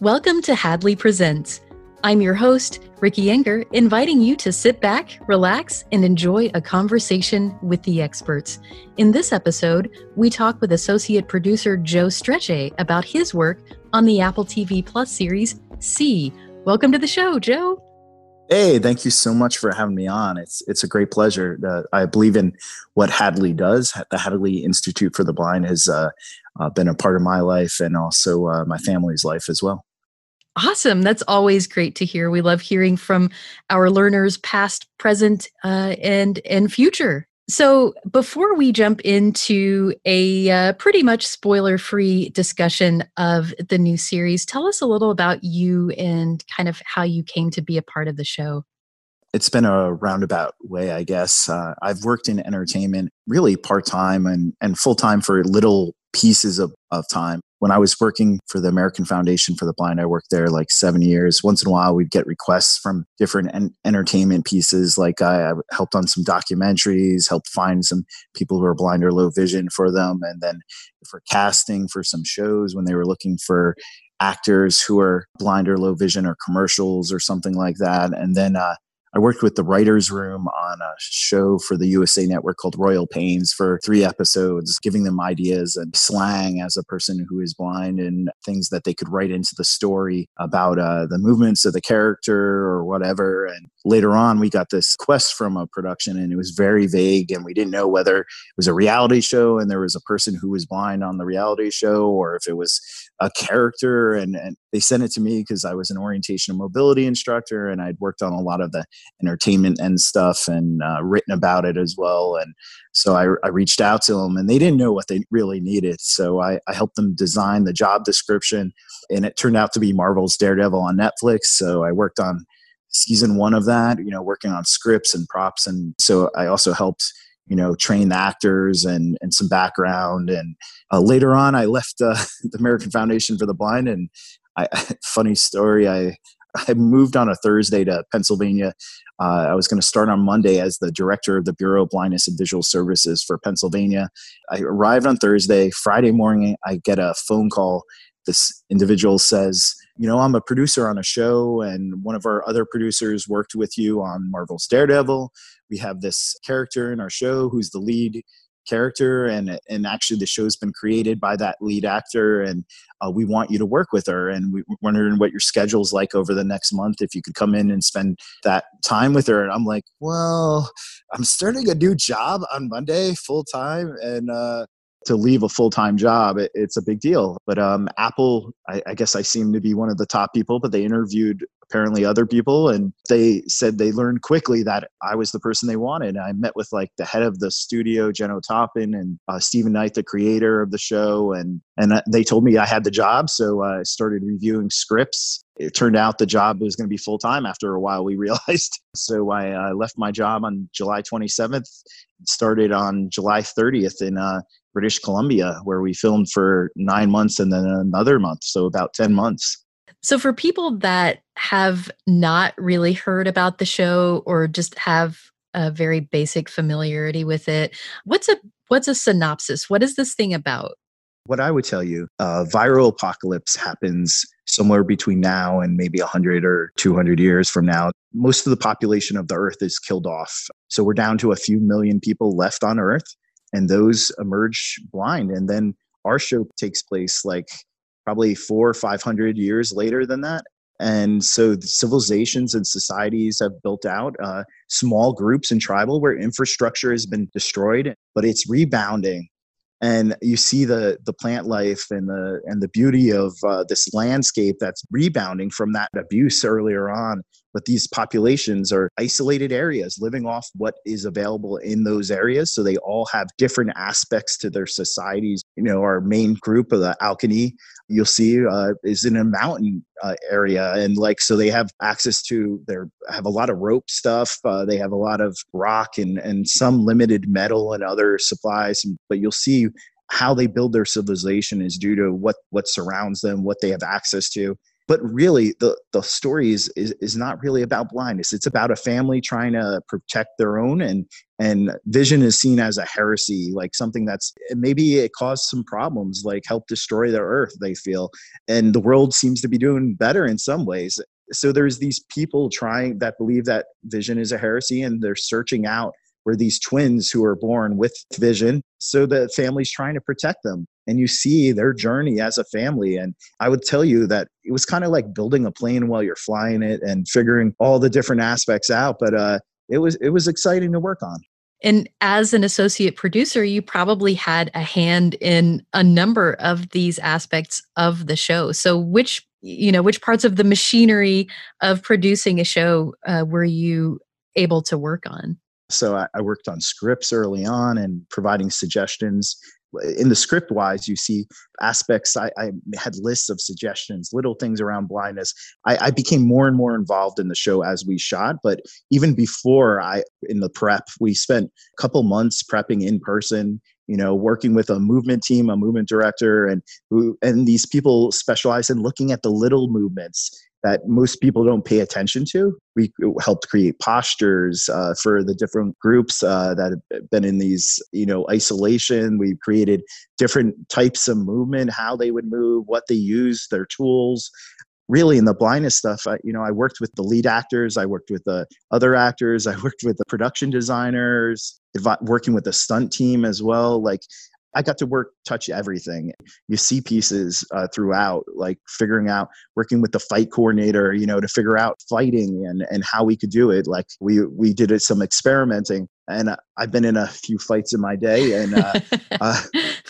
Welcome to Hadley Presents. I'm your host, Ricky Enger, inviting you to sit back, relax, and enjoy a conversation with the experts. In this episode, we talk with associate producer Joe Strechay about his work on the Apple TV Plus series See. Welcome to the show, Joe. Hey, thank you so much for having me on. It's it's a great pleasure. Uh, I believe in what Hadley does. The Hadley Institute for the Blind has uh, uh, been a part of my life and also uh, my family's life as well. Awesome. That's always great to hear. We love hearing from our learners, past, present, uh, and and future. So, before we jump into a uh, pretty much spoiler free discussion of the new series, tell us a little about you and kind of how you came to be a part of the show. It's been a roundabout way, I guess. Uh, I've worked in entertainment really part time and, and full time for little pieces of, of time when I was working for the American Foundation for the Blind, I worked there like seven years. Once in a while, we'd get requests from different en- entertainment pieces. Like I, I, helped on some documentaries, helped find some people who are blind or low vision for them, and then for casting for some shows when they were looking for actors who are blind or low vision or commercials or something like that. And then uh, I worked with the writers' room on a show for the USA Network called Royal Pains for three episodes, giving them ideas and slang as a person who is blind and things that they could write into the story about uh, the movements of the character or whatever. And later on, we got this quest from a production, and it was very vague, and we didn't know whether it was a reality show and there was a person who was blind on the reality show or if it was a character. And, and they sent it to me because I was an orientation and mobility instructor, and I'd worked on a lot of the entertainment and stuff and uh, written about it as well. And so I, I, reached out to them and they didn't know what they really needed. So I, I, helped them design the job description and it turned out to be Marvel's Daredevil on Netflix. So I worked on season one of that, you know, working on scripts and props. And so I also helped you know, train the actors and, and some background. And uh, later on, I left uh, the American Foundation for the Blind. And I, funny story, I I moved on a Thursday to Pennsylvania. Uh, I was going to start on Monday as the director of the Bureau of Blindness and Visual Services for Pennsylvania. I arrived on Thursday. Friday morning, I get a phone call. This individual says, You know, I'm a producer on a show, and one of our other producers worked with you on Marvel's Daredevil. We have this character in our show who's the lead character and and actually the show's been created by that lead actor and uh, we want you to work with her and we are wondering what your schedule's like over the next month if you could come in and spend that time with her. And i'm like well i'm starting a new job on monday full time and uh, to leave a full-time job it, it's a big deal. But um, apple I, I, guess i seem to be one of the top people but they interviewed apparently other people and they said they learned quickly that i was the person they wanted. I met with like the head of the studio Jenno Topping and uh, Steven Knight the creator of the show and and uh, they told me i had the job so i started reviewing scripts. It turned out the job was going to be full time after a while we realized. So i uh, left my job on july 27th started on july 30th and uh, british columbia where we filmed for nine months and then another month so about 10 months so, for people that have not really heard about the show or just have a very basic familiarity with it, what's a what's a synopsis? What is this thing about? What I would tell you, uh, viral apocalypse happens somewhere between now and maybe 100 or 200 years from now. Most of the population of the Earth is killed off. So we're down to a few million people left on Earth, and those emerge blind. And then our show takes place like probably four or 500 years later than that. And so civilizations and societies have built out uh, small groups and tribal where infrastructure has been destroyed, but it's rebounding and you see the the plant life and the and the beauty of uh, this landscape that's rebounding from that abuse earlier on but these populations are isolated areas living off what is available in those areas. So they all have different aspects to their societies. You know our main group of the Alkenny you'll see uh, is in a mountain uh, area and like so they have access to their have a lot of rope stuff uh, they have a lot of rock and and some limited metal and other supplies but you'll see how they build their civilization is due to what what surrounds them what they have access to but really the the story is, is is not really about blindness. It's about a family trying to protect their own and and vision is seen as a heresy like something that's maybe it caused some problems like help destroy the earth they feel. And the world seems to be doing better in some ways. So there's these people trying that believe that vision is a heresy and they're searching out where these twins who are born with vision so the family's trying to protect them and you see their journey as a family and i would tell you that it was kind of like building a plane while you're flying it and figuring all the different aspects out but uh it was it was exciting to work on. And as an associate producer you probably had a hand in a number of these aspects of the show. So which you know which parts of the machinery of producing a show uh, were you able to work on? So I, I worked on scripts early on and providing suggestions in the script wise, you see aspects. I, I, had lists of suggestions, little things around blindness. I, I, became more and more involved in the show as we shot. But even before I, in the prep, we spent a couple months prepping in person. You know, working with a movement team, a movement director, and and these people specialize in looking at the little movements that most people don't pay attention to. We helped create postures uh, for the different groups uh, that have been in these, you know, isolation. We created different types of movement, how they would move, what they use, their tools. Really, in the blindness stuff, I, you know, I worked with the lead actors, I worked with the other actors, I worked with the production designers, working with the stunt team as well. Like I got to work, touch everything. You see pieces uh, throughout, like figuring out, working with the fight coordinator, you know, to figure out fighting and, and how we could do it. Like we, we did some experimenting and uh, I've been in a few fights in my day and, uh, uh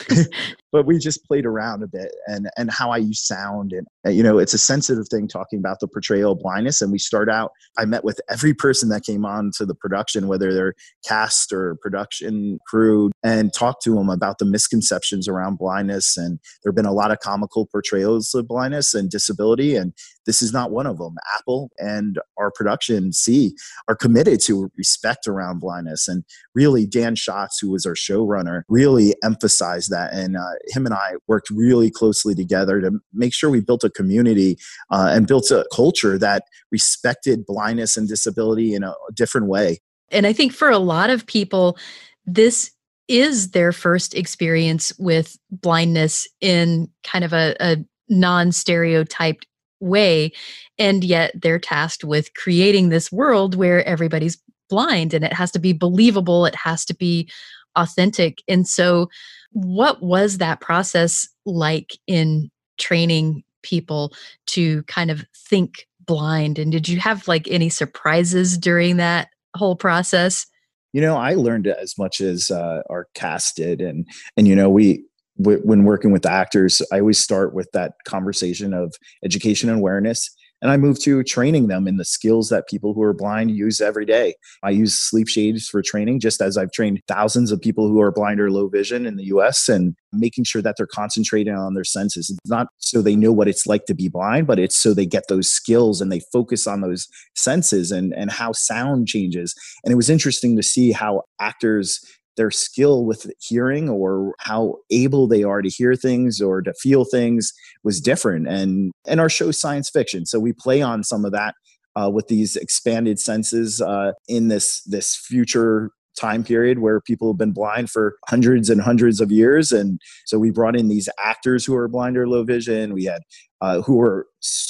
but we just played around a bit and and how I use sound and you know it's a sensitive thing talking about the portrayal of blindness and we start out I met with every person that came on to the production whether they're cast or production crew and talked to them about the misconceptions around blindness and there've been a lot of comical portrayals of blindness and disability and this is not one of them apple and our production c are committed to respect around blindness and really dan shotz who was our showrunner really emphasized that and uh, him and I worked really closely together to make sure we built a community uh, and built a culture that respected blindness and disability in a different way. And I think for a lot of people, this is their first experience with blindness in kind of a, a non stereotyped way. And yet they're tasked with creating this world where everybody's blind and it has to be believable, it has to be authentic. And so what was that process like in training people to kind of think blind? And did you have like any surprises during that whole process? You know, I learned as much as uh, our cast did, and and you know, we when working with the actors, I always start with that conversation of education and awareness and I moved to training them in the skills that people who are blind use every day. I use sleep shades for training, just as I've trained thousands of people who are blind or low vision in the US and making sure that they're concentrating on their senses. It's not so they know what it's like to be blind, but it's so they get those skills and they focus on those senses and, and how sound changes. And it was interesting to see how actors their skill with hearing or how able they are to hear things or to feel things was different. And and our show science fiction so we play on some of that uh, with these expanded senses uh, in this this future time period where people have been blind for hundreds and hundreds of years and so we brought in these actors who are blind or low vision we had uh, who were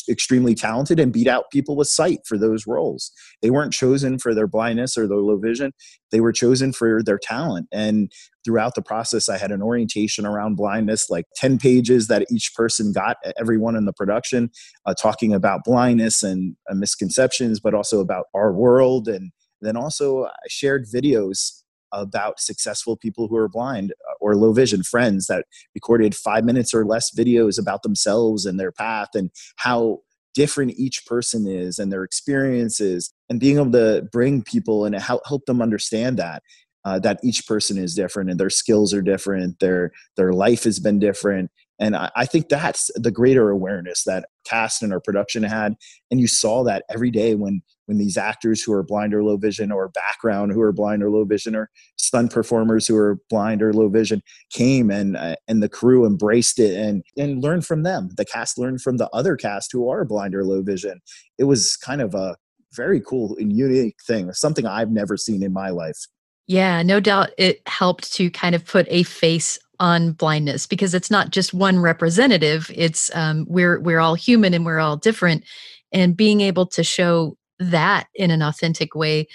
extremely talented and beat out people with sight for those roles. They weren't chosen for their blindness or their low vision, they were chosen for their talent. And throughout the process, I had an orientation around blindness, like 10 pages that each person got, everyone in the production, uh, talking about blindness and uh, misconceptions, but also about our world. And then also, I shared videos about successful people who are blind uh, or low vision friends that recorded five minutes or less videos about themselves and their path and how different each person is and their experiences and being able to bring people and help, help them understand that uh, that each person is different and their skills are different their their life has been different and I, I, think that's the greater awareness that cast and our production had. And you saw that every day when when these actors who are blind or low vision or background who are blind or low vision or stunt performers who are blind or low vision came and uh, and the crew embraced it and and learned from them. The cast learned from the other cast who are blind or low vision. It was kind of a very cool and unique thing, something I've never seen in my life. Yeah, no doubt it helped to kind of put a face on blindness because it's not just one representative it's um, we're we're all human and we're all different. And being able to show that in an authentic way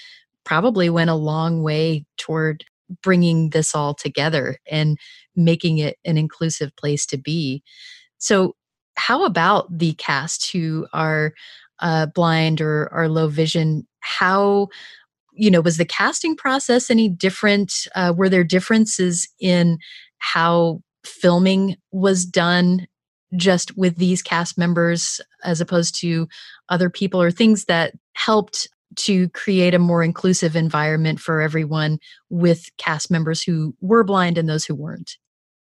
probably went a long way toward bringing this all together and making it an inclusive place to be. So how about the cast who are uh, blind or are low vision? How you know was the casting process any different? Uh, were there differences in how filming was done just with these cast members as opposed to other people or things that helped to create a more inclusive environment for everyone with cast members who were blind and those who weren't.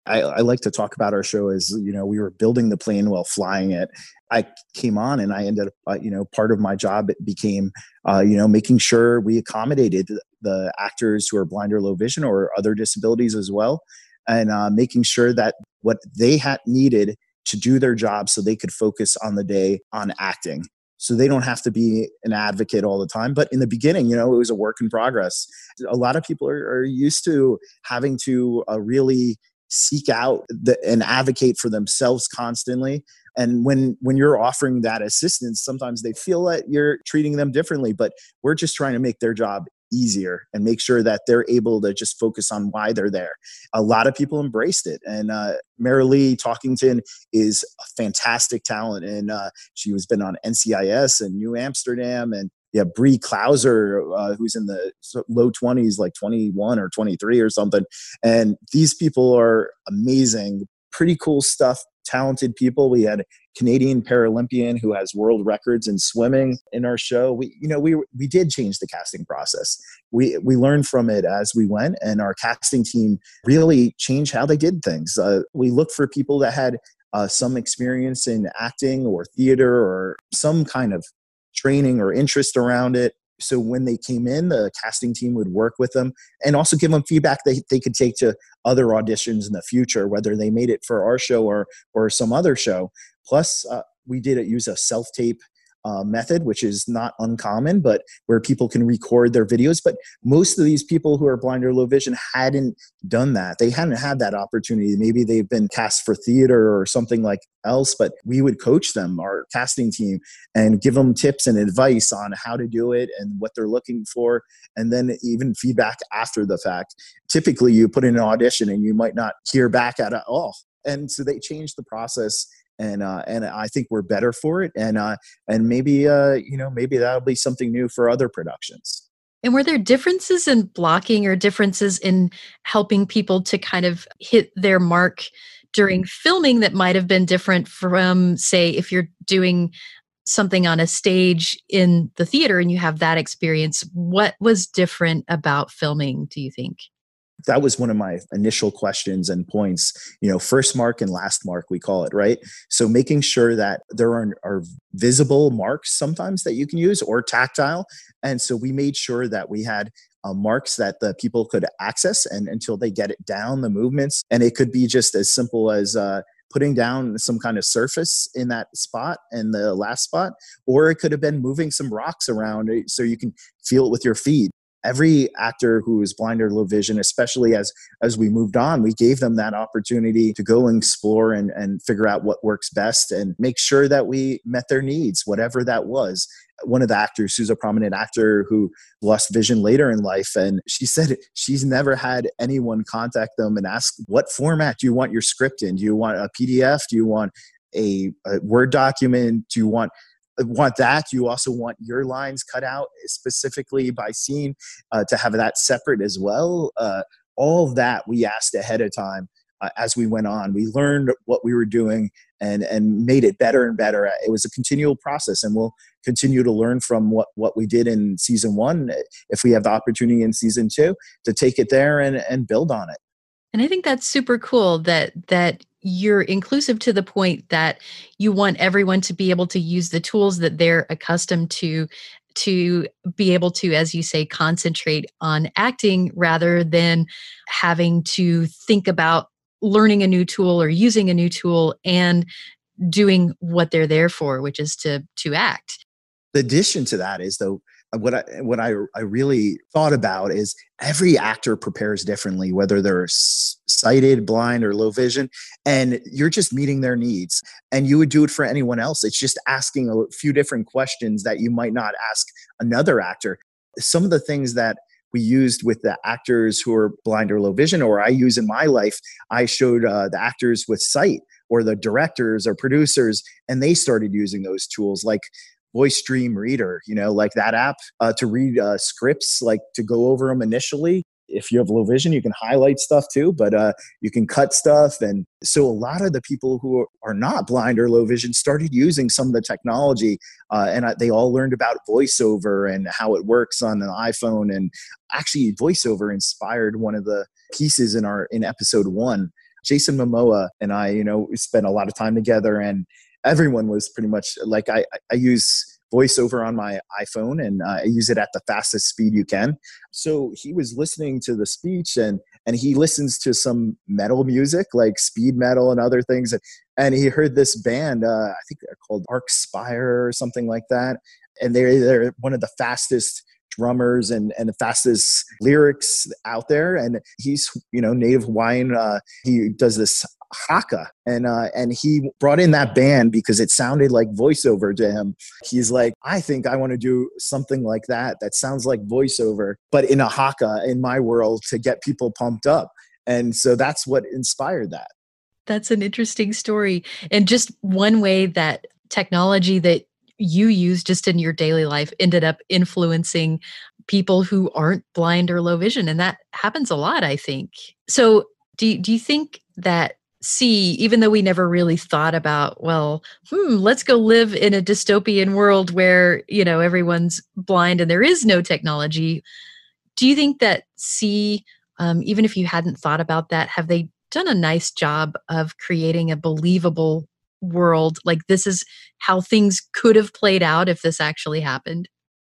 I, I, like to talk about our show as you know we were building the plane while flying it. I came on and i ended up uh, you know part of my job became uh, you know making sure we accommodated the actors who are blind or low vision or other disabilities as well and uh, making sure that what they had needed to do their job so they could focus on the day on acting. So they don't have to be an advocate all the time but in the beginning you know it was a work in progress. A lot of people are, are used to having to uh, really seek out the, and advocate for themselves constantly. And when when you're offering that assistance sometimes they feel that you're treating them differently but we're just trying to make their job easier and make sure that they're able to just focus on why they're there. A lot of people embraced it. And uh, Marilee Talkington is a fantastic talent. And uh, she has been on NCIS and New Amsterdam. And yeah, Bree Klauser, uh, who's in the low 20s, like 21 or 23 or something. And these people are amazing, pretty cool stuff talented people. We had Canadian Paralympian who has world records in swimming in our show. We, you know, we we did change the casting process. We we learned from it as we went, and our casting team really changed how they did things. Uh, we looked for people that had uh, some experience in acting or theater or some kind of training or interest around it so when they came in the casting team would work with them and also give them feedback they, they could take to other auditions in the future whether they made it for our show or or some other show. Plus uh, we did it use a self tape uh, method, which is not uncommon, but where people can record their videos. But most of these people who are blind or low vision hadn't done that. They hadn't had that opportunity. Maybe they've been cast for theater or something like else, but we would coach them, our casting team, and give them tips and advice on how to do it and what they're looking for, and then even feedback after the fact. Typically, you put in an audition and you might not hear back at all. And so they changed the process and uh, and I think we're better for it. And uh, and maybe uh, you know maybe that'll be something new for other productions. And were there differences in blocking or differences in helping people to kind of hit their mark during filming that might have been different from, say, if you're doing something on a stage in the theater and you have that experience? What was different about filming, do you think? That was one of my initial questions and points you know first mark and last mark we call it right? So making sure that there are, are visible marks sometimes that you can use or tactile. And so we made sure that we had uh, marks that the people could access and until they get it down the movements. And it could be just as simple as uh, putting down some kind of surface in that spot and the last spot or it could have been moving some rocks around so you can feel it with your feet every actor who is blind or low vision especially as as we moved on we gave them that opportunity to go and explore and, and figure out what works best and make sure that we met their needs whatever that was. One of the actors who's a prominent actor who lost vision later in life and she said she's never had anyone contact them and ask what format do you want your script in? Do you want a pdf do you want a, a word document? Do you want want that. You also want your lines cut out specifically by scene uh, to have that separate as well. Uh, all that we asked ahead of time. uh, as we went on. We learned what we were doing and and made it better and better. It was a continual process, and we'll continue to learn from what what we did in season one. If we have the opportunity in season two to take it there and and build on it. And I think that's super cool that that you're inclusive to the point that you want everyone to be able to use the tools that they're accustomed to to be able to as you say concentrate on acting rather than having to think about learning a new tool or using a new tool and doing what they're there for which is to to act. The addition to that is though what I what I I really thought about is every actor prepares differently, whether they're sighted, blind, or low vision, and you're just meeting their needs. And you would do it for anyone else. It's just asking a few different questions that you might not ask another actor. Some of the things that we used with the actors who are blind or low vision, or I use in my life, I showed uh, the actors with sight or the directors or producers, and they started using those tools. Like voice dream reader you know like that app uh, to read uh, scripts like to go over them initially. If you have low vision you can highlight stuff too but uh, you can cut stuff and so a lot of the people who are not blind or low vision started using some of the technology uh, and they all learned about voiceover and how it works on an iphone and actually voiceover inspired one of the pieces in our in episode one. Jason momoa and i you know we spent a lot of time together and everyone was pretty much like I, I use voiceover on my iPhone and uh, I use it at the fastest speed you can. So he was listening to the speech and and he listens to some metal music like speed metal and other things. And and he heard this band uh, I think they're called Archspire or something like that. And they're they're one of the fastest drummers and and the fastest lyrics out there. And he's you know native hawaiian uh, he does this haka and uh, and he brought in that band because it sounded like voiceover to him. He's like i think i want to do something like that that sounds like voiceover but in a haka in my world to get people pumped up. And so that's what inspired that. That's an interesting story. And just one way that technology that you use just in your daily life ended up influencing people who aren't blind or low vision and that happens a lot i think. So do, do you think that see, even though we never really thought about, well, hmm, let's go live in a dystopian world where, you know, everyone's blind and there is no technology. Do you think that see, um, even if you hadn't thought about that, have they done a nice job of creating a believable world? Like this is how things could have played out if this actually happened?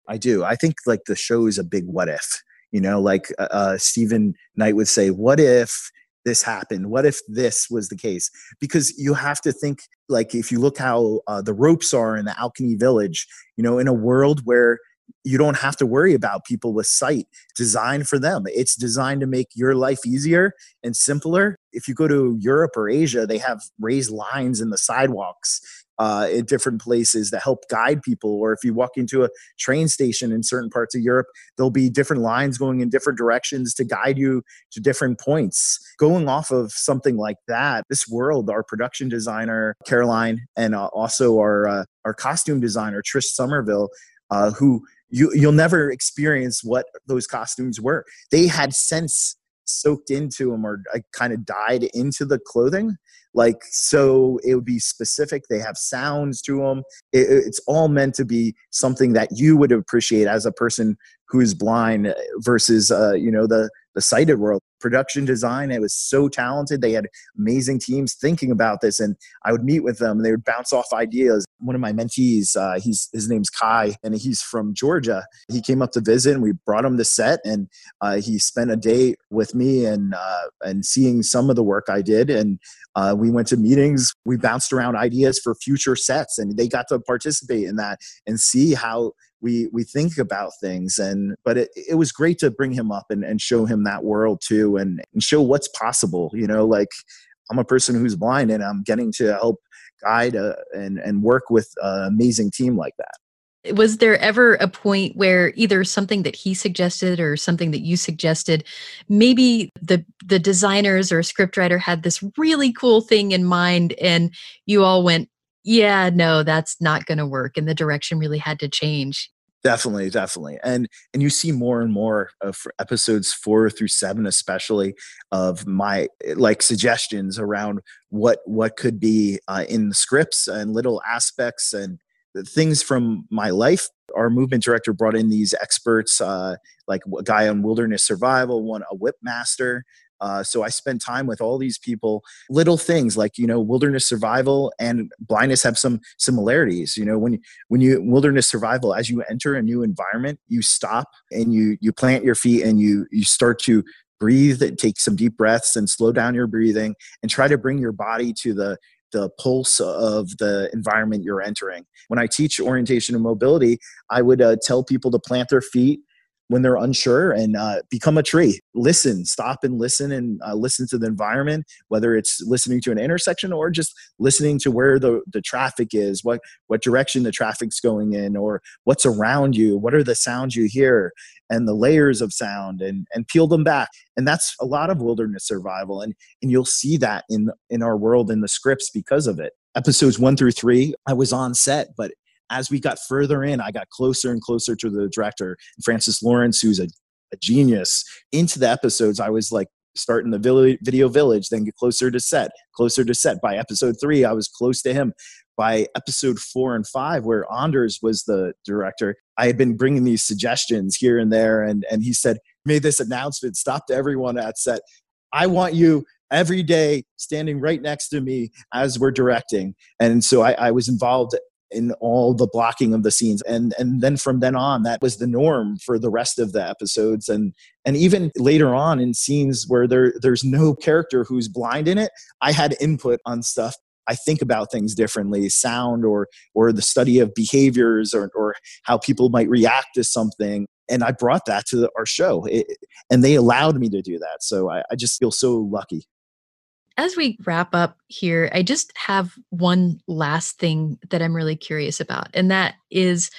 I do. I think like the show is a big what if. You know, like uh, uh Steven Knight would say, what if this happened? What if this was the case? Because you have to think like if you look how uh, the ropes are in the Alkenny Village, you know, in a world where you don't have to worry about people with sight designed for them it's designed to make your life easier and simpler if you go to europe or asia they have raised lines in the sidewalks uh, in different places that help guide people. Or if you walk into a train station in certain parts of Europe, there'll be different lines going in different directions to guide you to different points. Going off of something like that, this world, our production designer Caroline, and uh, also our uh, our costume designer Trish Somerville, uh, who you you'll never experience what those costumes were. They had sense soaked into them or kind of dyed into the clothing like so it would be specific they have sounds to them it, it's all meant to be something that you would appreciate as a person who's blind uh, versus uh, you know the the sighted world production design it was so talented they had amazing teams thinking about this and i would meet with them and they would bounce off ideas. One of my mentees uh, he's his name's kai and he's from georgia. He came up to visit and we brought him to set and uh, he spent a day with me and uh, and seeing some of the work i did and uh, we went to meetings. We bounced around ideas for future sets and they got to participate in that and see how we we think about things and but it, it was great to bring him up and, and show him that world too and, and show what's possible you know like i'm a person who's blind and i'm getting to help guide uh, and and work with an amazing team like that was there ever a point where either something that he suggested or something that you suggested maybe the the designers or scriptwriter had this really cool thing in mind and you all went yeah, no, that's not going to work. And the direction really had to change. Definitely, definitely, and and you see more and more of episodes four through seven, especially of my like suggestions around what what could be uh, in the scripts and little aspects and things from my life. Our movement director brought in these experts, uh, like a guy on wilderness survival, one a whip master, uh, so I spend time with all these people. Little things like you know wilderness survival and blindness have some similarities. You know when when you wilderness survival, as you enter a new environment, you stop and you you plant your feet and you you start to breathe and take some deep breaths and slow down your breathing and try to bring your body to the the pulse of the environment you're entering. When I teach orientation and mobility, I would uh, tell people to plant their feet when they're unsure and uh, become a tree. Listen stop and listen and uh, listen to the environment whether it's listening to an intersection or just listening to where the, the traffic is what what direction the traffic's going in or what's around you what are the sounds you hear and the layers of sound and and peel them back. And that's a lot of wilderness survival and and you'll see that in in our world in the scripts because of it. Episodes one through three i was on set but as we got further in, I got closer and closer to the director, Francis Lawrence, who's a, a genius. Into the episodes, I was like starting the video village, then get closer to set, closer to set. By episode three, I was close to him. By episode four and five, where Anders was the director, I had been bringing these suggestions here and there, and, and he said, made this announcement, stopped everyone at set. I want you every day standing right next to me as we're directing. And so I, I was involved in all the blocking of the scenes. And and then from then on that was the norm for the rest of the episodes. And and even later on in scenes where there there's no character who's blind in it i had input on stuff. I think about things differently, sound or or the study of behaviors or or how people might react to something. And I brought that to our show, it, and they allowed me to do that. So I, I just feel so lucky as we wrap up here, I just have one last thing that I'm really curious about. And that is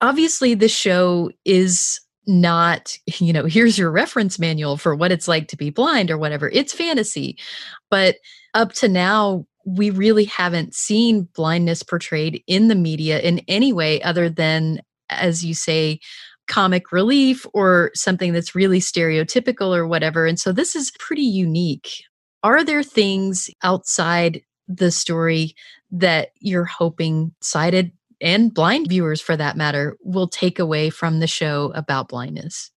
obviously the show is not, you know, here's your reference manual for what it's like to be blind or whatever. It's fantasy. But up to now, we really haven't seen blindness portrayed in the media in any way other than, as you say, comic relief or something that's really stereotypical or whatever. And so this is pretty unique are there things outside the story that you're hoping sighted and blind viewers for that matter will take away from the show about blindness?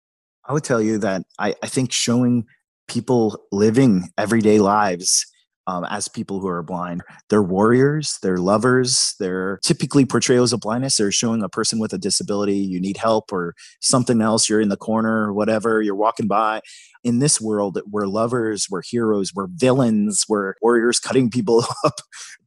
I would tell you that I, I think showing people living everyday lives um, as people who are blind. They're warriors, they're lovers, they're typically portrayals of blindness. They're showing a person with a disability, you need help or something else, you're in the corner or whatever, you're walking by. In this world, we're lovers, we're heroes, we're villains, we're warriors cutting people up.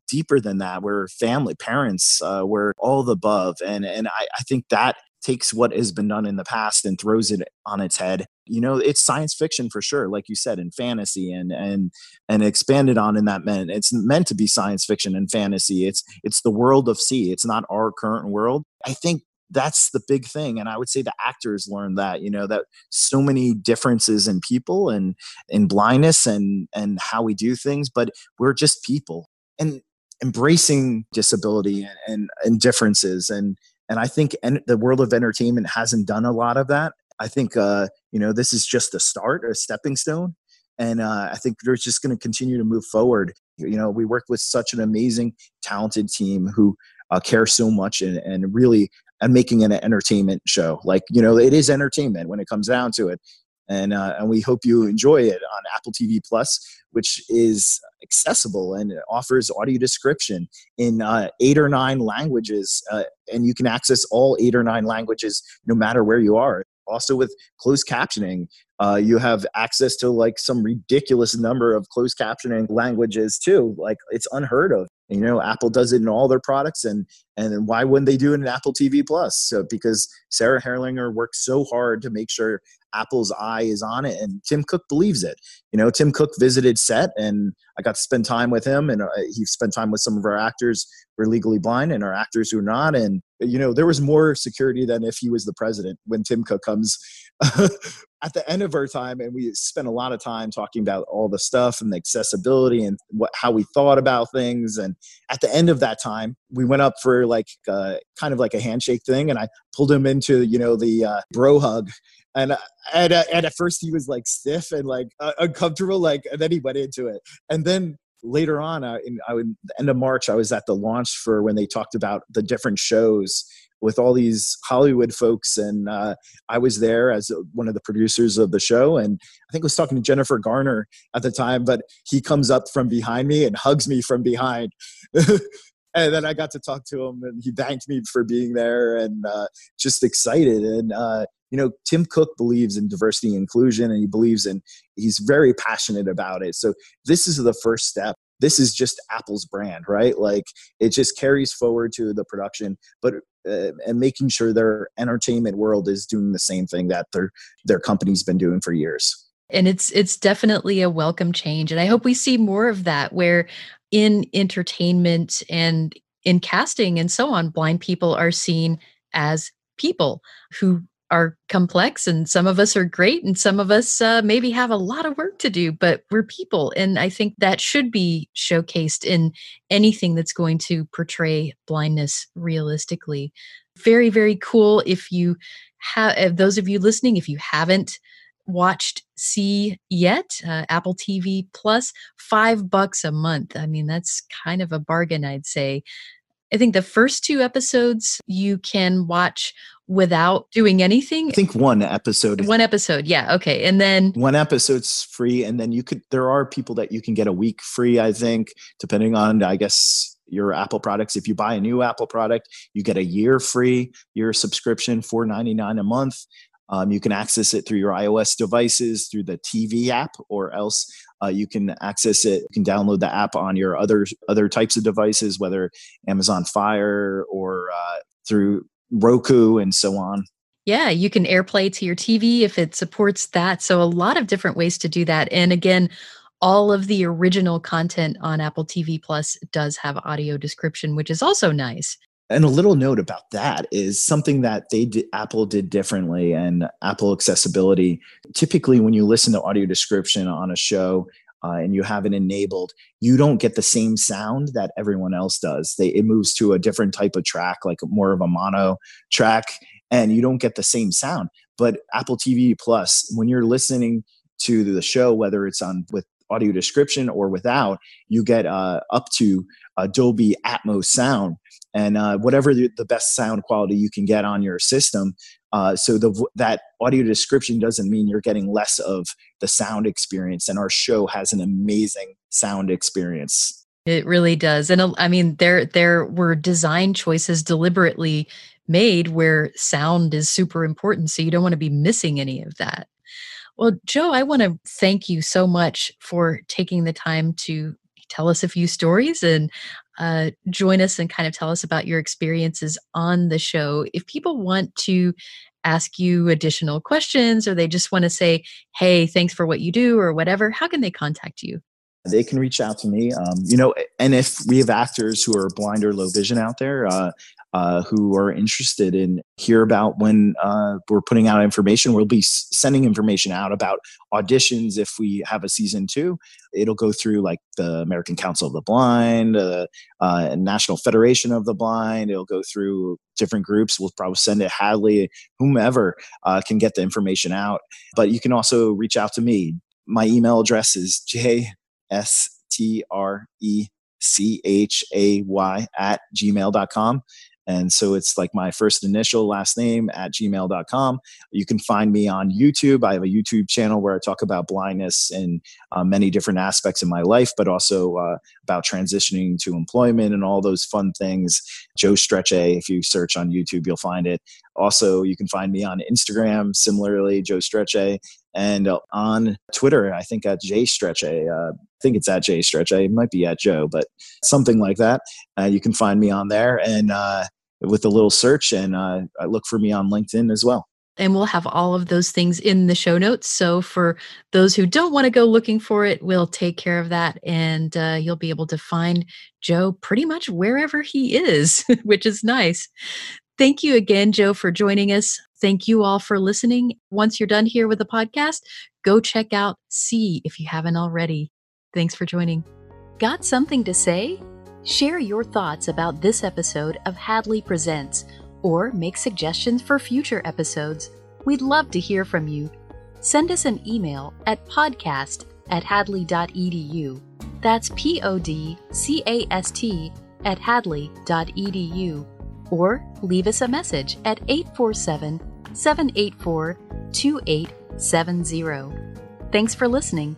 Deeper than that, we're family, parents, uh, we're all the above, and and I, I think that takes what has been done in the past and throws it on its head. You know it's science fiction for sure like you said in fantasy and and and expanded on in that meant it's meant to be science fiction and fantasy. It's it's the world of See. It's not our current world. I think that's the big thing and i would say the actors learned that you know that so many differences in people and in blindness and and how we do things but we're just people and embracing disability and, and, and differences and and I think en- the world of entertainment hasn't done a lot of that. I think uh, you know this is just a start, a stepping stone, and uh, I think they're just going to continue to move forward. You know, we work with such an amazing, talented team who uh, care so much and, and really and making an entertainment show. Like you know, it is entertainment when it comes down to it and uh, and we hope you enjoy it on Apple TV Plus, which is accessible and offers audio description in uh, eight or nine languages, uh, and you can access all eight or nine languages no matter where you are. Also, with closed captioning, uh, you have access to like some ridiculous number of closed captioning languages too. Like it's unheard of. You know, Apple does it in all their products, and and why wouldn't they do it in Apple TV Plus? So because Sarah Herrlinger works so hard to make sure Apple's eye is on it, and Tim Cook believes it. You know, Tim Cook visited set, and I got to spend time with him, and uh, he spent time with some of our actors who are legally blind and our actors who are not, and you know, there was more security than if he was the president when Tim Cook comes at the end of our time. And we spent a lot of time talking about all the stuff and the accessibility and what, how we thought about things. And at the end of that time, we went up for like uh, kind of like a handshake thing. And I pulled him into, you know, the uh, bro hug and and, uh, and at first he was like stiff and like uh, uncomfortable like and then he went into it and then later on, uh, in, I would, the end of March, I was at the launch for when they talked about the different shows with all these Hollywood folks, and uh, I was there as one of the producers of the show, and I think I was talking to Jennifer Garner at the time, but he comes up from behind me and hugs me from behind. and then I got to talk to him, and he thanked me for being there, and uh, just excited. And uh, you know, Tim Cook believes in diversity and inclusion and he believes in, he's very passionate about it. So this is the first step. This is just Apple's brand, right? Like it just carries forward to the production, but uh, and making sure their entertainment world is doing the same thing that their their company's been doing for years and it's it's definitely a welcome change and i hope we see more of that where in entertainment and in casting and so on blind people are seen as people who are complex and some of us are great and some of us uh, maybe have a lot of work to do but we're people and i think that should be showcased in anything that's going to portray blindness realistically. Very very cool if you have those of you listening if you haven't watched see yet uh, apple tv plus five bucks a month. I mean that's kind of a bargain i'd say I think the first two episodes you can watch without doing anything. I think one episode. One episode, yeah, okay, and then one episode's free, and then you could. There are people that you can get a week free. I think, depending on, I guess your Apple products. If you buy a new Apple product, you get a year free, year subscription, four ninety nine a month. Um, you can access it through your iOS devices through the TV app, or else uh, you can access it. You can download the app on your other other types of devices, whether Amazon Fire or uh, through Roku and so on. Yeah, you can AirPlay to your TV if it supports that. So a lot of different ways to do that. And again, all of the original content on Apple TV Plus does have audio description, which is also nice. And a little note about that is something that they did, Apple did differently and Apple accessibility. Typically, when you listen to audio description on a show, uh, and you have it enabled, you don't get the same sound that everyone else does. They, it moves to a different type of track, like more of a mono track, and you don't get the same sound. But Apple TV Plus, when you're listening to the show, whether it's on with audio description or without, you get uh, up to a Dolby Atmos sound and uh, whatever the, the, best sound quality you can get on your system. Uh, so the, that audio description doesn't mean you're getting less of the sound experience. And our show has an amazing sound experience. It really does, and uh, I mean there there were design choices deliberately made where sound is super important, so you don't want to be missing any of that. Well, Joe, I want to thank you so much for taking the time to tell us a few stories and uh, join us and kind of tell us about your experiences on the show. If people want to ask you additional questions or they just want to say, hey, thanks for what you do or whatever, how can they contact you? They can reach out to me. Um, you know, and if we have actors who are blind or low vision out there, uh, uh, who are interested in hear about when uh, we're putting out information. We'll be sending information out about auditions if we have a season two. It'll go through like the American Council of the Blind, uh, uh National Federation of the Blind. It'll go through different groups. We'll probably send it Hadley, whomever uh, can get the information out. But you can also reach out to me. My email address is jstreche C H A Y at gmail.com. And so it's like my first initial last name at gmail.com. You can find me on YouTube. I have a YouTube channel where I talk about blindness and uh, many different aspects of my life, but also uh, about transitioning to employment and all those fun things. Joe Strechay, if you search on YouTube, you'll find it. Also, you can find me on Instagram, similarly, Joe Streche, and uh, on Twitter, I think at J Strechay. Uh, I think it's at J Strechay. It might be at Joe, but something like that. Uh, you can find me on there and uh, with a little search, and uh, look for me on LinkedIn as well. And we'll have all of those things in the show notes. So for those who don't want to go looking for it, we'll take care of that. And uh, you'll be able to find Joe pretty much wherever he is, which is nice. Thank you again, Joe, for joining us. Thank you all for listening. Once you're done here with the podcast, go check out See if you haven't already. Thanks for joining. Got something to say? Share your thoughts about this episode of Hadley Presents or make suggestions for future episodes. We'd love to hear from you. Send us an email at podcast at hadley.edu. That's P O D C A S T at hadley.edu. Or leave us a message at 847 784 2870. Thanks for listening.